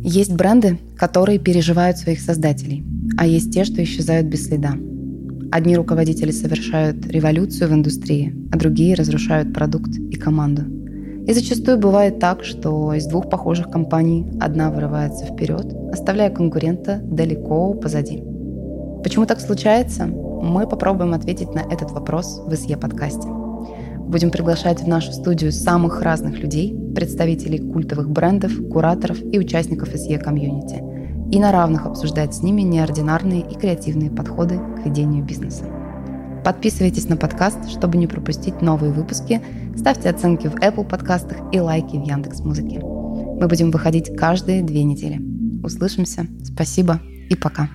Есть бренды, которые переживают своих создателей, а есть те, что исчезают без следа. Одни руководители совершают революцию в индустрии, а другие разрушают продукт и команду. И зачастую бывает так, что из двух похожих компаний одна вырывается вперед, оставляя конкурента далеко позади. Почему так случается? Мы попробуем ответить на этот вопрос в СЕ подкасте. Будем приглашать в нашу студию самых разных людей, представителей культовых брендов, кураторов и участников SE комьюнити, и на равных обсуждать с ними неординарные и креативные подходы к ведению бизнеса. Подписывайтесь на подкаст, чтобы не пропустить новые выпуски, ставьте оценки в Apple подкастах и лайки в Яндекс Музыке. Мы будем выходить каждые две недели. Услышимся. Спасибо и пока.